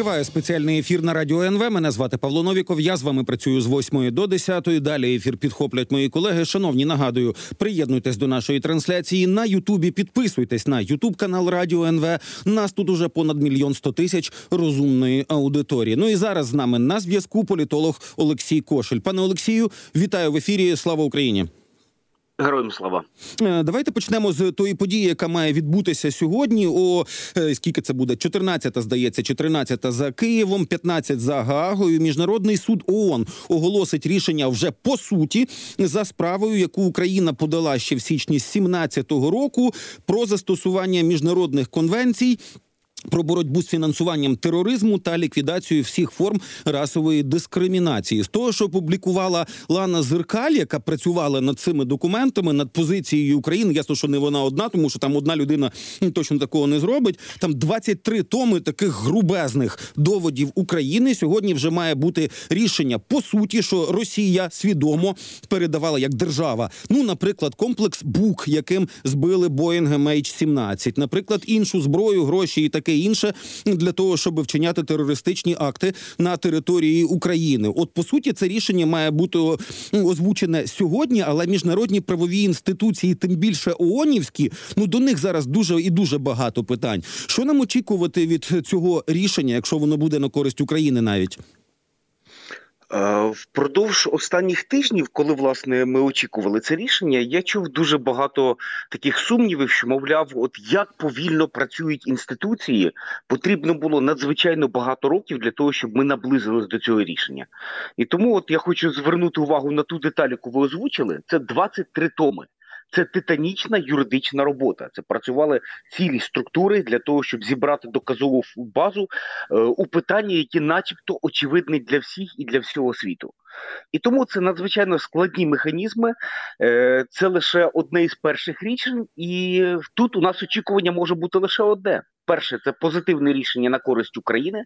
Триває спеціальний ефір на радіо НВ. Мене звати Павло Новіков. Я з вами працюю з 8 до 10. Далі ефір підхоплять мої колеги. Шановні, нагадую, приєднуйтесь до нашої трансляції на Ютубі. Підписуйтесь на Ютуб канал Радіо НВ. Нас тут уже понад мільйон сто тисяч розумної аудиторії. Ну і зараз з нами на зв'язку політолог Олексій Кошель. Пане Олексію, вітаю в ефірі. Слава Україні. Героям слава, Е, давайте почнемо з тої події, яка має відбутися сьогодні. О е, скільки це буде? 14, здається, 14 за Києвом, 15 за Гаагою. Міжнародний суд ООН оголосить рішення вже по суті за справою, яку Україна подала ще в січні 17-го року про застосування міжнародних конвенцій. Про боротьбу з фінансуванням тероризму та ліквідацію всіх форм расової дискримінації з того, що опублікувала Лана Зеркаль, яка працювала над цими документами, над позицією України. Ясно, що не вона одна, тому що там одна людина точно такого не зробить. Там 23 томи таких грубезних доводів України. Сьогодні вже має бути рішення по суті, що Росія свідомо передавала як держава. Ну, наприклад, комплекс БУК, яким збили Боїнг MH17, наприклад, іншу зброю, гроші і таке інше для того, щоб вчиняти терористичні акти на території України. От по суті, це рішення має бути озвучене сьогодні, але міжнародні правові інституції, тим більше ООНівські, ну до них зараз дуже і дуже багато питань. Що нам очікувати від цього рішення, якщо воно буде на користь України навіть? Е, впродовж останніх тижнів, коли власне ми очікували це рішення, я чув дуже багато таких сумнівів, що мовляв, от як повільно працюють інституції, потрібно було надзвичайно багато років для того, щоб ми наблизились до цього рішення. І тому, от я хочу звернути увагу на ту деталь, яку ви озвучили. Це 23 томи. Це титанічна юридична робота. Це працювали цілі структури для того, щоб зібрати доказову базу е, у питанні, які, начебто, очевидні для всіх і для всього світу. І тому це надзвичайно складні механізми. Е, це лише одне із перших рішень, і тут у нас очікування може бути лише одне: перше це позитивне рішення на користь України,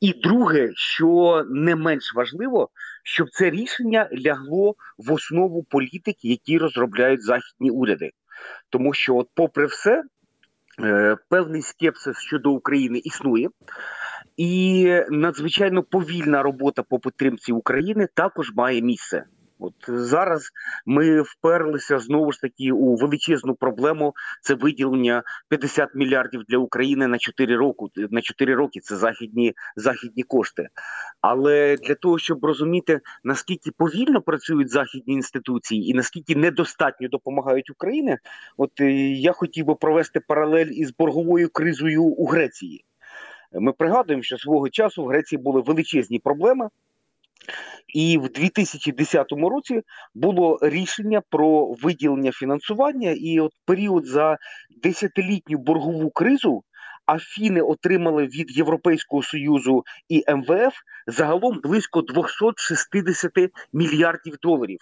і друге, що не менш важливо, щоб це рішення лягло в основу політики, які розробляють західні уряди, тому що, от, попри все, е, певний скепсис щодо України існує. І надзвичайно повільна робота по підтримці України також має місце. От зараз ми вперлися знову ж таки у величезну проблему. Це виділення 50 мільярдів для України на 4 роки. На 4 роки це західні західні кошти. Але для того, щоб розуміти наскільки повільно працюють західні інституції і наскільки недостатньо допомагають Україні, от я хотів би провести паралель із борговою кризою у Греції. Ми пригадуємо, що свого часу в Греції були величезні проблеми. І в 2010 році було рішення про виділення фінансування, і от період за десятилітню боргову кризу Афіни отримали від Європейського союзу і МВФ загалом близько 260 мільярдів доларів.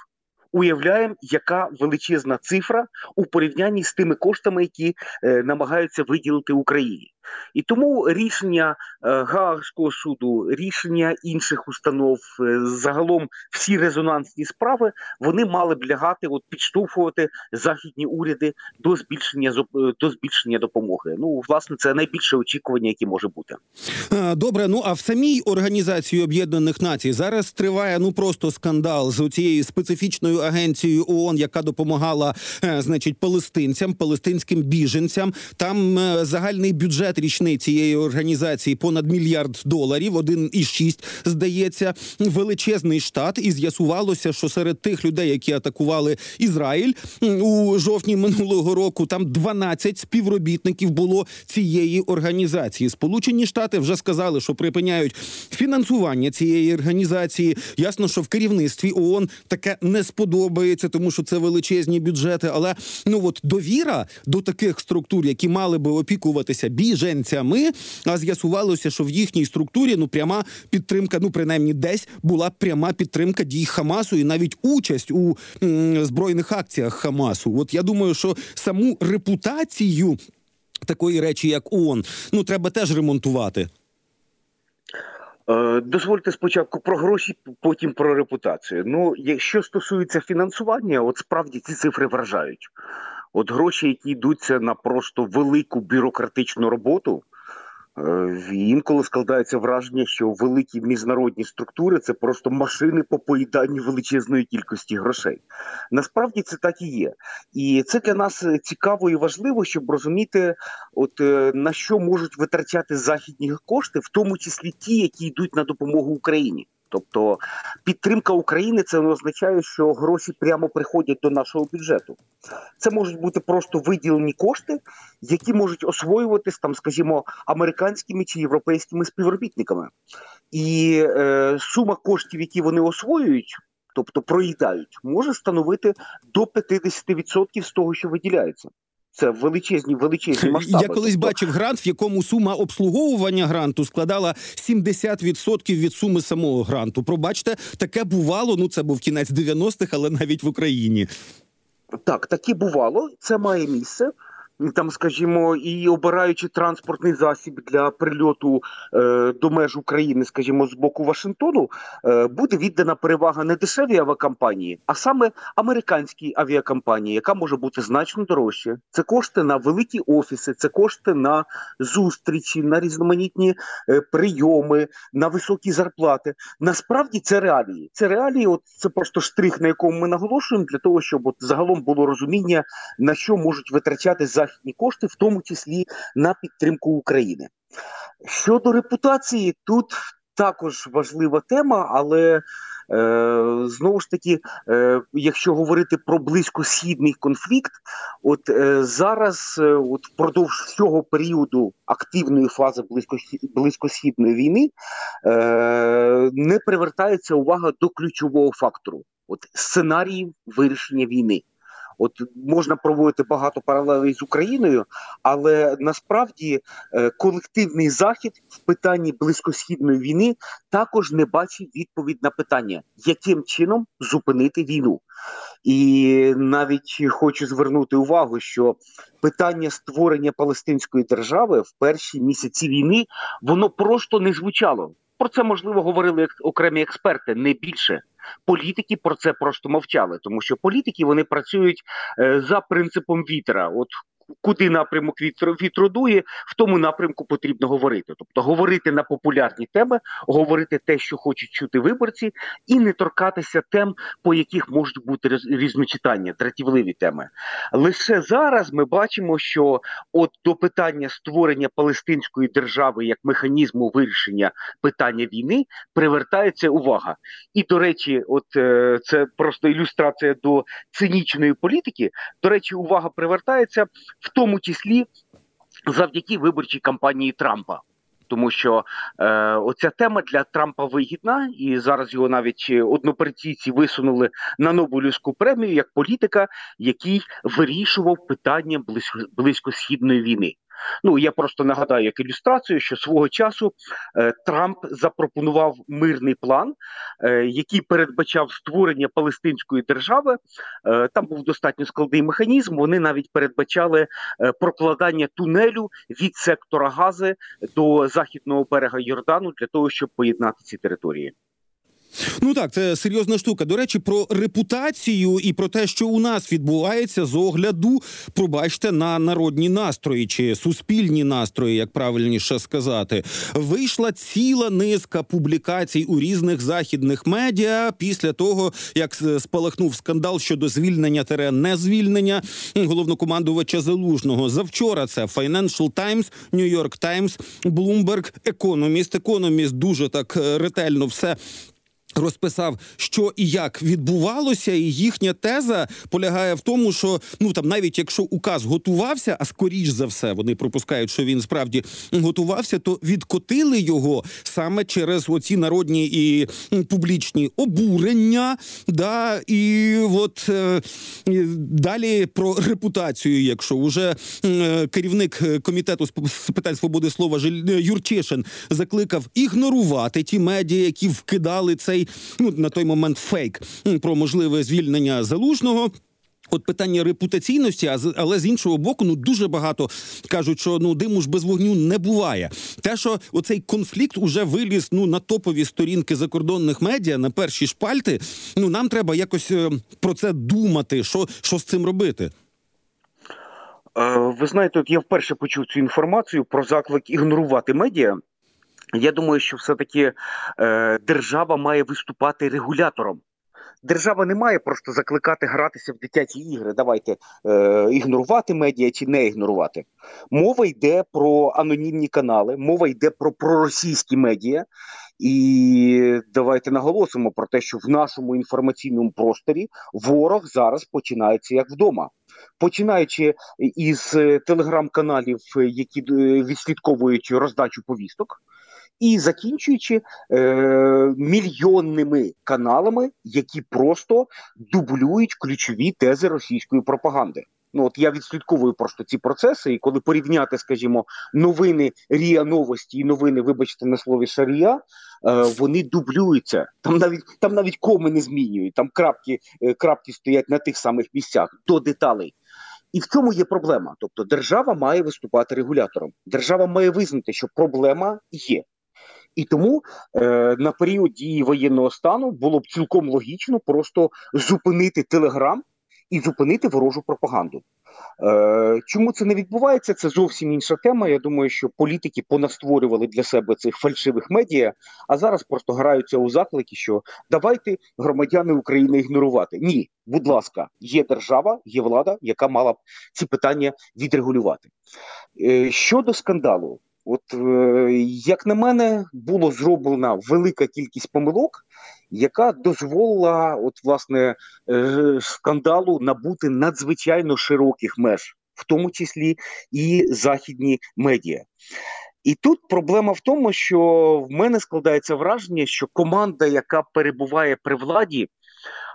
Уявляємо, яка величезна цифра у порівнянні з тими коштами, які е, намагаються виділити Україні. І тому рішення е, Гаагського суду, рішення інших установ, е, загалом всі резонансні справи, вони мали б лягати, от підштовхувати західні уряди до збільшення е, до збільшення допомоги. Ну, власне, це найбільше очікування, яке може бути. Добре. Ну а в самій організації Об'єднаних Націй зараз триває ну просто скандал з цією специфічною агенцією ООН, яка допомагала, значить, палестинцям, палестинським біженцям. Там загальний бюджет бюджет річний цієї організації понад мільярд доларів, один із шість здається, величезний штат, і з'ясувалося, що серед тих людей, які атакували Ізраїль у жовтні минулого року, там 12 співробітників було цієї організації. Сполучені Штати вже сказали, що припиняють фінансування цієї організації. Ясно, що в керівництві ООН таке не сподобається, тому що це величезні бюджети. Але ну от довіра до таких структур, які мали би опікуватися біженцями, біженцями. А з'ясувалося, що в їхній структурі ну пряма підтримка, ну принаймні десь була пряма підтримка дій Хамасу і навіть участь у м, збройних акціях Хамасу. От я думаю, що саму репутацію такої речі, як ООН, ну треба теж ремонтувати. Е, дозвольте спочатку про гроші, потім про репутацію. Ну, якщо стосується фінансування, от справді ці цифри вражають. От гроші, які йдуться на просто велику бюрократичну роботу, Е, Інколи складається враження, що великі міжнародні структури це просто машини по поїданню величезної кількості грошей. Насправді це так і є, і це для нас цікаво і важливо, щоб розуміти, от е, на що можуть витрачати західні кошти, в тому числі ті, які йдуть на допомогу Україні. Тобто підтримка України це не означає, що гроші прямо приходять до нашого бюджету. Це можуть бути просто виділені кошти, які можуть освоюватись там, скажімо, американськими чи європейськими співробітниками. І е, сума коштів, які вони освоюють, тобто проїдають, може становити до 50% з того, що виділяється. Це величезні, величезні масштаби. Я колись Тобто, бачив грант, в якому сума обслуговування гранту складала 70% від суми самого гранту. Пробачте, таке бувало. Ну це був кінець 90-х, але навіть в Україні. Так, таке бувало, це має місце. Там, скажімо, і обираючи транспортний засіб для прильоту е, до меж України, скажімо, з боку Вашингтону, е, буде віддана перевага не дешевій авіакомпанії, а саме американській авіакомпанії, яка може бути значно дорожче. Це кошти на великі офіси, це кошти на зустрічі, на різноманітні е, прийоми, на високі зарплати. Насправді це реалії. Це реалії, от це просто штрих, на якому ми наголошуємо, для того, щоб от загалом було розуміння, на що можуть витрачати західні кошти, в тому числі на підтримку України. Щодо репутації, тут також важлива тема, але е, знову ж таки, е, якщо говорити про близькосхідний конфлікт, от е, зараз, е, от впродовж всього періоду активної фази близькосхідної війни, е, не привертається увага до ключового фактору от сценаріїв вирішення війни. От можна проводити багато паралелей з Україною, але насправді е, колективний захід в питанні близькосхідної війни також не бачить відповідь на питання, яким чином зупинити війну. І навіть хочу звернути увагу, що питання створення Палестинської держави в перші місяці війни воно просто не звучало. Про це можливо говорили окремі експерти, не більше. Політики про це просто мовчали, тому що політики вони працюють е, за принципом вітра. От куди напрямок вітру, вітру в тому напрямку потрібно говорити. Тобто говорити на популярні теми, говорити те, що хочуть чути виборці, і не торкатися тем, по яких можуть бути різночитання, третівливі теми. Лише зараз ми бачимо, що от до питання створення Палестинської держави як механізму вирішення питання війни привертається увага. І до речі, от е, це просто ілюстрація до цинічної політики. До речі, увага привертається в тому числі завдяки виборчій кампанії Трампа. Тому що е, оця тема для Трампа вигідна, і зараз його навіть е, однопартійці висунули на Нобелівську премію як політика, який вирішував питання близько, близькосхідної війни. Ну я просто нагадаю як ілюстрацію, що свого часу е, Трамп запропонував мирний план, е, який передбачав створення Палестинської держави. Е, там був достатньо складний механізм. Вони навіть передбачали е, прокладання тунелю від сектора Гази до західного берега Йордану для того, щоб поєднати ці території. Ну так, це серйозна штука. До речі, про репутацію і про те, що у нас відбувається з огляду, пробачте, на народні настрої чи суспільні настрої, як правильніше сказати, вийшла ціла низка публікацій у різних західних медіа після того, як спалахнув скандал щодо звільнення тере не звільнення головнокомандувача Залужного. Завчора це Financial Times, New York Times, Bloomberg, Economist. Economist дуже так е, ретельно все розписав, що і як відбувалося, і їхня теза полягає в тому, що ну там навіть якщо указ готувався, а скоріш за все вони пропускають, що він справді готувався, то відкотили його саме через оці народні і публічні обурення. Да, і от е, далі про репутацію, якщо вже е, керівник комітету з питань свободи слова Жил- е, Юрчишин закликав ігнорувати ті медіа, які вкидали цей ну на той момент фейк про можливе звільнення залужного. От питання репутаційності, але з іншого боку, ну дуже багато кажуть, що ну диму ж без вогню не буває. Те, що оцей конфлікт уже виліз ну на топові сторінки закордонних медіа, на перші шпальти. Ну нам треба якось е, про це думати, що, що з цим робити. Е, Ви знаєте, от я вперше почув цю інформацію про заклик ігнорувати медіа. Я думаю, що все-таки е, держава має виступати регулятором. Держава не має просто закликати гратися в дитячі ігри. Давайте е, ігнорувати медіа чи не ігнорувати. Мова йде про анонімні канали, мова йде про проросійські медіа. І давайте наголосимо про те, що в нашому інформаційному просторі ворог зараз починається як вдома. Починаючи із е, телеграм-каналів, е, які е, відслідковують роздачу повісток, і закінчуючи е, мільйонними каналами, які просто дублюють ключові тези російської пропаганди. Ну от я відслідковую просто ці процеси, і коли порівняти, скажімо, новини Ріа Новості і новини, вибачте на слові Шарія, е, вони дублюються. Там навіть там навіть коми не змінюють, там крапки, е, крапки стоять на тих самих місцях до деталей. І в цьому є проблема. Тобто, держава має виступати регулятором. Держава має визнати, що проблема є. І тому е, на період дії воєнного стану було б цілком логічно просто зупинити телеграм і зупинити ворожу пропаганду. Е, чому це не відбувається? Це зовсім інша тема. Я думаю, що політики понастворювали для себе цих фальшивих медіа, а зараз просто граються у заклики, що давайте громадяни України ігнорувати. Ні, будь ласка, є держава, є влада, яка мала б ці питання відрегулювати. Е, щодо скандалу. От, е, як на мене, було зроблена велика кількість помилок, яка дозволила, от власне, е, скандалу набути надзвичайно широких меж, в тому числі і західні медіа. І тут проблема в тому, що в мене складається враження, що команда, яка перебуває при владі,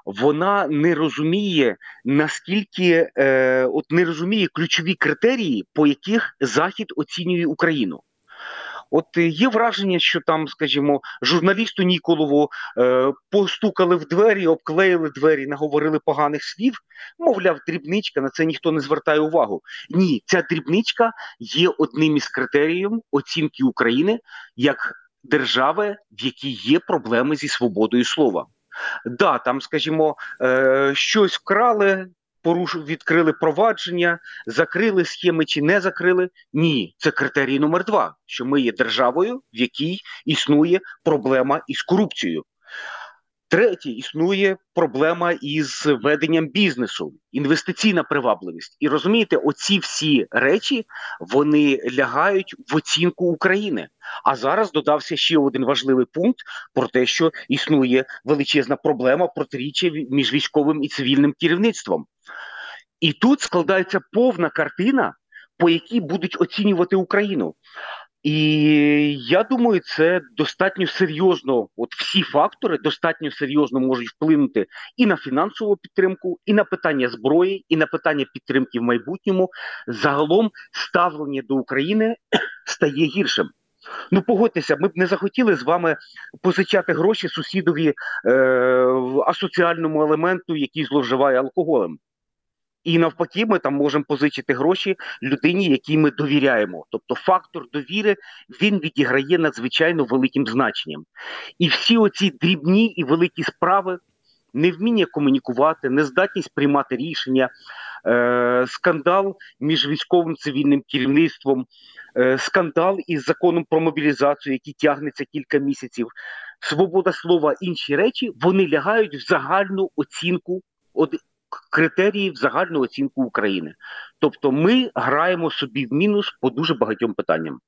вона не розуміє наскільки е, от не розуміє ключові критерії, по яких Захід оцінює Україну. От є враження, що там, скажімо, журналісту Ніколову е, постукали в двері, обклеїли двері, наговорили поганих слів. Мовляв, дрібничка на це ніхто не звертає увагу. Ні, ця дрібничка є одним із критеріїв оцінки України як держави, в якій є проблеми зі свободою слова. Да, там, скажімо, е, щось вкрали, поруш... відкрили провадження, закрили схеми чи не закрили. Ні, це критерій номер два: що ми є державою, в якій існує проблема із корупцією. Третє, існує проблема із веденням бізнесу, інвестиційна привабливість. І розумієте, оці всі речі вони лягають в оцінку України. А зараз додався ще один важливий пункт про те, що існує величезна проблема протиріччя між військовим і цивільним керівництвом. І тут складається повна картина, по якій будуть оцінювати Україну. І я думаю, це достатньо серйозно. От всі фактори достатньо серйозно можуть вплинути і на фінансову підтримку, і на питання зброї, і на питання підтримки в майбутньому. Загалом ставлення до України стає гіршим. Ну, погодьтеся, ми б не захотіли з вами позичати гроші сусідові е, асоціальному елементу, який зловживає алкоголем. І навпаки, ми там можемо позичити гроші людині, якій ми довіряємо. Тобто, фактор довіри він відіграє надзвичайно великим значенням. І всі оці дрібні і великі справи, невміння комунікувати, нездатність приймати рішення, е- скандал між військовим цивільним керівництвом, е- скандал із законом про мобілізацію, який тягнеться кілька місяців. Свобода слова, інші речі вони лягають в загальну оцінку критеріїв загальну оцінку України. Тобто, ми граємо собі в мінус по дуже багатьом питанням.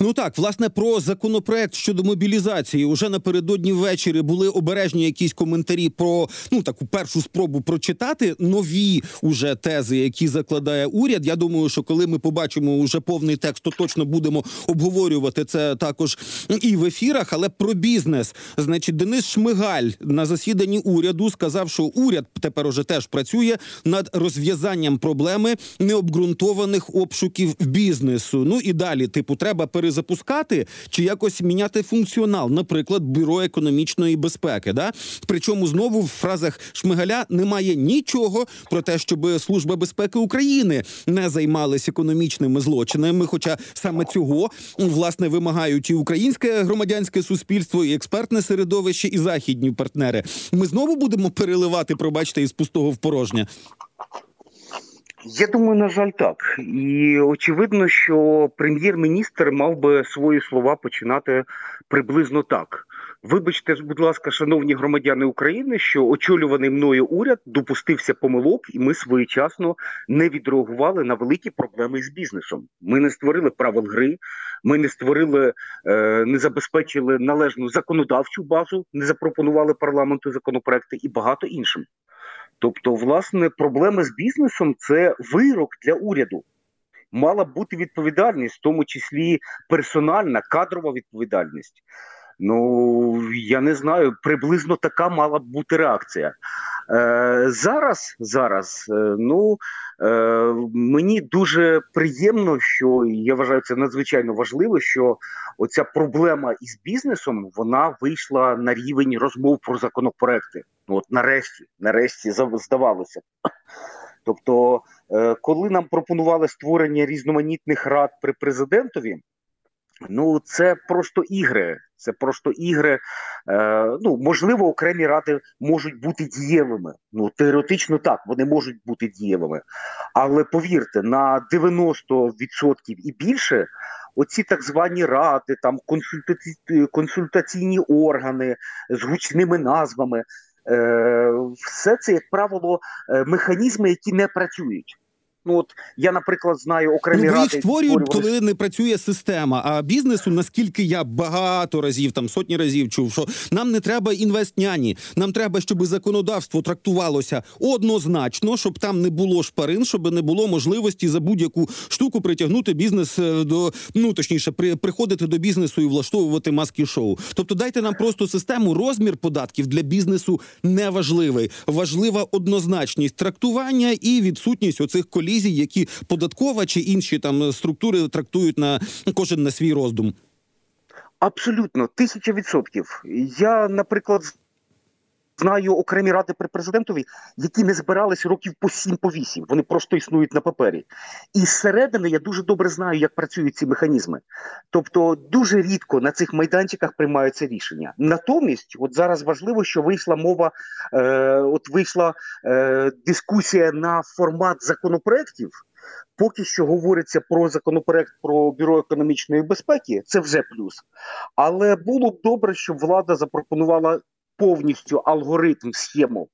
Ну так, власне, про законопроект щодо мобілізації уже напередодні ввечері були обережні якісь коментарі про ну таку першу спробу прочитати нові уже тези, які закладає уряд. Я думаю, що коли ми побачимо уже повний текст, то точно будемо обговорювати це також і в ефірах. Але про бізнес, значить, Денис Шмигаль на засіданні уряду сказав, що уряд тепер уже теж працює над розв'язанням проблеми необґрунтованих обшуків бізнесу. Ну і далі, типу, треба перезапускати чи якось міняти функціонал, наприклад, бюро економічної безпеки. Да? Причому знову в фразах Шмигаля немає нічого про те, щоб служба безпеки України не займалась економічними злочинами. Хоча саме цього власне вимагають і українське громадянське суспільство, і експертне середовище, і західні партнери. Ми знову будемо переливати, пробачте, із пустого в порожнє. Я думаю, на жаль, так. І очевидно, що прем'єр-міністр мав би свої слова починати приблизно так. Вибачте, будь ласка, шановні громадяни України, що очолюваний мною уряд допустився помилок, і ми своєчасно не відреагували на великі проблеми з бізнесом. Ми не створили правил гри, ми не створили, е, не забезпечили належну законодавчу базу, не запропонували парламенту законопроекти і багато іншим. Тобто, власне, проблеми з бізнесом це вирок для уряду. Мала б бути відповідальність, в тому числі персональна кадрова відповідальність. Ну я не знаю, приблизно така мала б бути реакція. Е, Зараз, зараз, е, ну е, мені дуже приємно, що я вважаю це надзвичайно важливо, що оця проблема із бізнесом вона вийшла на рівень розмов про законопроекти. Ну, от нарешті, нарешті, здавалося. Тобто, е, коли нам пропонували створення різноманітних рад при президентові. Ну, це просто ігри. Це просто ігри. Е, Ну, можливо, окремі ради можуть бути дієвими. Ну, теоретично так, вони можуть бути дієвими. Але повірте, на 90% і більше оці так звані ради, там консультаці... консультаційні органи з гучними назвами. Е, Все це, як правило, е, механізми, які не працюють. Ну от я, наприклад, знаю окремі ну, ради, їх створюють, коли не працює система. А бізнесу, наскільки я багато разів, там сотні разів чув, що нам не треба інвестняні, нам треба, щоб законодавство трактувалося однозначно, щоб там не було шпарин, щоб не було можливості за будь-яку штуку притягнути бізнес е, до ну точніше, при приходити до бізнесу і влаштовувати маски шоу. Тобто, дайте нам просто систему розмір податків для бізнесу не важливий. Важлива однозначність трактування і відсутність оцих колій колізій, які податкова чи інші там структури трактують на кожен на свій роздум. Абсолютно, тисяча відсотків. Я, наприклад, знаю окремі ради при президентові, які не збирались років по сім, по вісім. Вони просто існують на папері. І зсередини я дуже добре знаю, як працюють ці механізми. Тобто, дуже рідко на цих майданчиках приймаються рішення. Натомість, от зараз важливо, що вийшла мова, е, от вийшла е, дискусія на формат законопроєктів. Поки що говориться про законопроект про бюро економічної безпеки, це вже плюс. Але було б добре, щоб влада запропонувала повністю алгоритм, схему.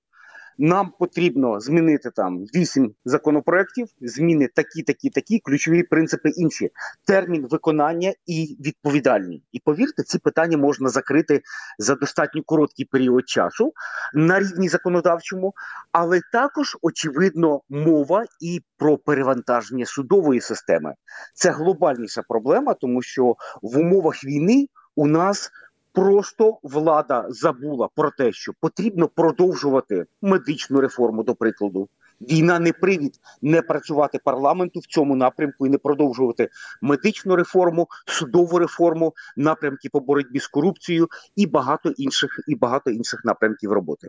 Нам потрібно змінити там вісім законопроєктів, зміни такі, такі, такі, ключові принципи інші. Термін виконання і відповідальні. І повірте, ці питання можна закрити за достатньо короткий період часу на рівні законодавчому, але також очевидно мова і про перевантаження судової системи. Це глобальніша проблема, тому що в умовах війни у нас Просто влада забула про те, що потрібно продовжувати медичну реформу, до прикладу. Війна не привід не працювати парламенту в цьому напрямку і не продовжувати медичну реформу, судову реформу, напрямки по боротьбі з корупцією і багато інших і багато інших напрямків роботи.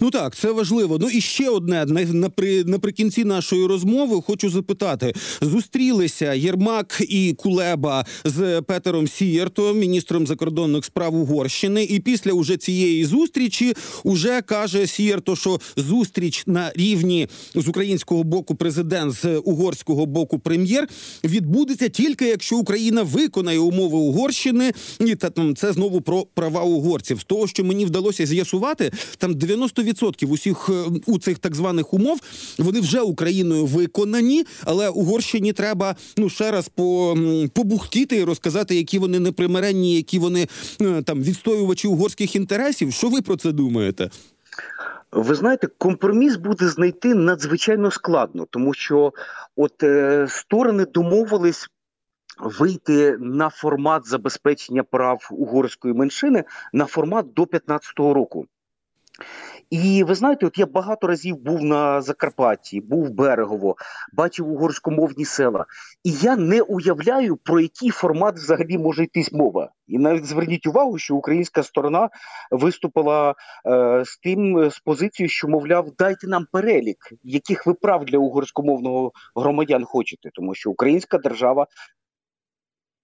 Ну так, це важливо. Ну і ще одне напри, наприкінці нашої розмови. Хочу запитати: зустрілися Єрмак і Кулеба з Петером Сієрто, міністром закордонних справ Угорщини. І після уже цієї зустрічі уже каже Сієрто, що зустріч на рівні з українського боку президент, з угорського боку прем'єр відбудеться тільки якщо Україна виконає умови Угорщини, і та там це знову про права угорців. З того, що мені вдалося з'ясувати, там 90% усіх е, у цих так званих умов вони вже Україною виконані, але Угорщині треба ну ще раз по побухтіти і розказати, які вони непримиренні, які вони е, там відстоювачі угорських інтересів. Що ви про це думаєте? Ви знаєте, компроміс буде знайти надзвичайно складно, тому що от е, сторони домовились вийти на формат забезпечення прав угорської меншини на формат до 2015 року. І ви знаєте, от я багато разів був на Закарпатті, був берегово, бачив угорськомовні села, і я не уявляю, про який формат взагалі може йтись мова. І навіть зверніть увагу, що українська сторона виступила е, з тим з позицією, що мовляв, дайте нам перелік, яких ви прав для угорськомовного громадян хочете, тому що українська держава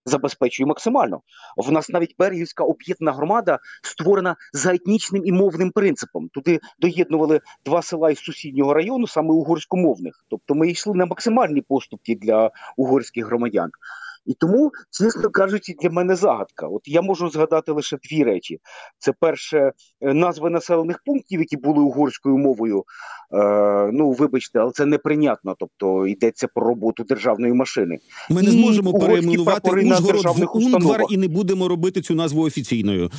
забезпечує максимально. В нас навіть Берегівська об'єднана громада створена за етнічним і мовним принципом. Туди доєднували два села із сусіднього району, саме угорськомовних. Тобто ми йшли на максимальні поступки для угорських громадян. І тому, чесно кажучи, для мене загадка. От я можу згадати лише дві речі: це перше е, назви населених пунктів, які були угорською мовою. Е, ну, вибачте, але це неприйнятно. Тобто йдеться про роботу державної машини. Ми не зможемо перейменувати Ужгород в Унгвар і не будемо робити цю назву офіційною.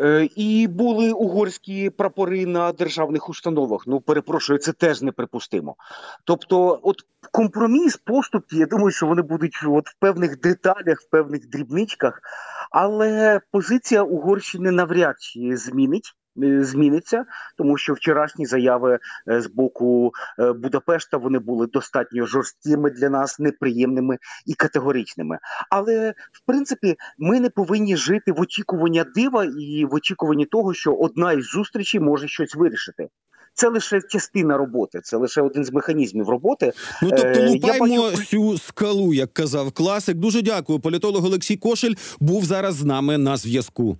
Е, і були угорські прапори на державних установах. Ну, перепрошую, це теж неприпустимо. Тобто, от компроміс, поступки, я думаю, що вони будуть от в певних деталях, в певних дрібничках, але позиція Угорщини навряд чи змінить. Е, Зміниться, тому що вчорашні заяви е, з боку е, Будапешта вони були достатньо жорсткими для нас, неприємними і категоричними. Але в принципі ми не повинні жити в очікуванні дива і в очікуванні того, що одна із зустрічей може щось вирішити. Це лише частина роботи, це лише один з механізмів роботи. Ну тобто Е, я бачу- цю скалу, як казав класик. Дуже дякую. Політолог Олексій Кошель був зараз з нами на зв'язку.